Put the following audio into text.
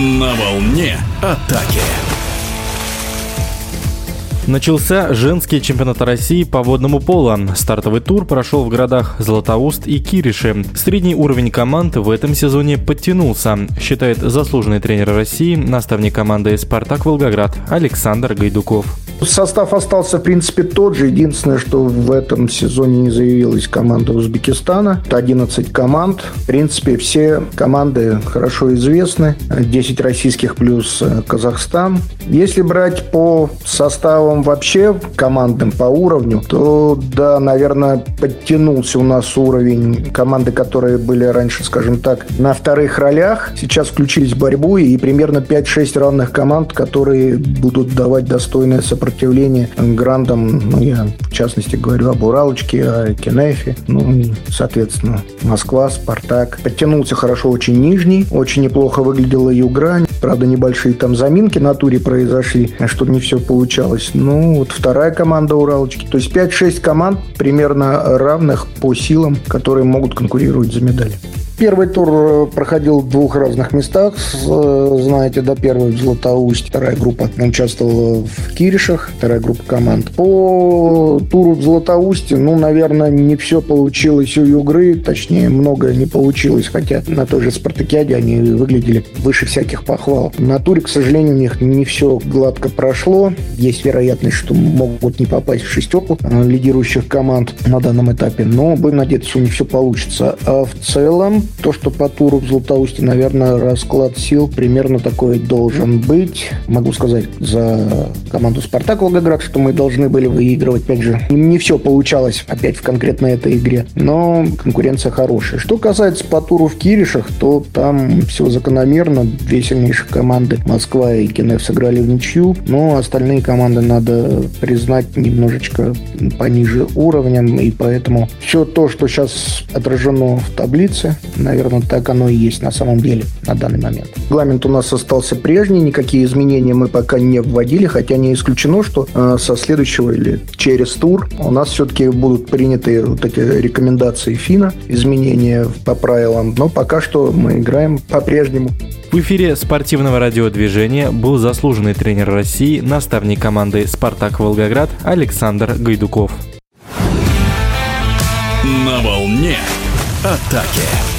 На волне атаки. Начался женский чемпионат России по водному полу. Стартовый тур прошел в городах Златоуст и Кириши. Средний уровень команд в этом сезоне подтянулся, считает заслуженный тренер России, наставник команды «Спартак Волгоград» Александр Гайдуков. Состав остался, в принципе, тот же. Единственное, что в этом сезоне не заявилась команда Узбекистана. Это 11 команд. В принципе, все команды хорошо известны. 10 российских плюс э, Казахстан. Если брать по составам вообще командам по уровню, то, да, наверное, подтянулся у нас уровень команды, которые были раньше, скажем так, на вторых ролях. Сейчас включились в борьбу и примерно 5-6 равных команд, которые будут давать достойное сопротивление сопротивление грандам, ну, я в частности говорю об Уралочке, о Кенефе, ну, и, соответственно, Москва, Спартак. Подтянулся хорошо очень Нижний, очень неплохо выглядела Югрань, правда, небольшие там заминки на туре произошли, что не все получалось. Ну, вот вторая команда Уралочки, то есть 5-6 команд примерно равных по силам, которые могут конкурировать за медали. Первый тур э, проходил в двух разных местах. Э, знаете, до первой в Златоусть, вторая группа участвовала в Киришах, вторая группа команд. По туру в Златоусте, ну, наверное, не все получилось у Югры, точнее, многое не получилось, хотя на той же Спартакиаде они выглядели выше всяких похвал. На туре, к сожалению, у них не все гладко прошло. Есть вероятность, что могут не попасть в шестерку э, лидирующих команд на данном этапе, но будем надеяться, у них все получится. А в целом, то, что по туру в Златоусте, наверное, расклад сил примерно такой должен быть. Могу сказать за команду «Спартак» Волгоград, что мы должны были выигрывать. Опять же, не все получалось опять в конкретно этой игре, но конкуренция хорошая. Что касается по туру в Киришах, то там все закономерно. Две сильнейших команды Москва и Кенеф сыграли в ничью, но остальные команды надо признать немножечко пониже уровнем, и поэтому все то, что сейчас отражено в таблице, Наверное, так оно и есть на самом деле на данный момент. Регламент у нас остался прежний, никакие изменения мы пока не вводили, хотя не исключено, что э, со следующего или через тур у нас все-таки будут приняты вот эти рекомендации ФИНа, изменения по правилам, но пока что мы играем по-прежнему. В эфире спортивного радиодвижения был заслуженный тренер России, наставник команды «Спартак Волгоград» Александр Гайдуков. На волне атаки.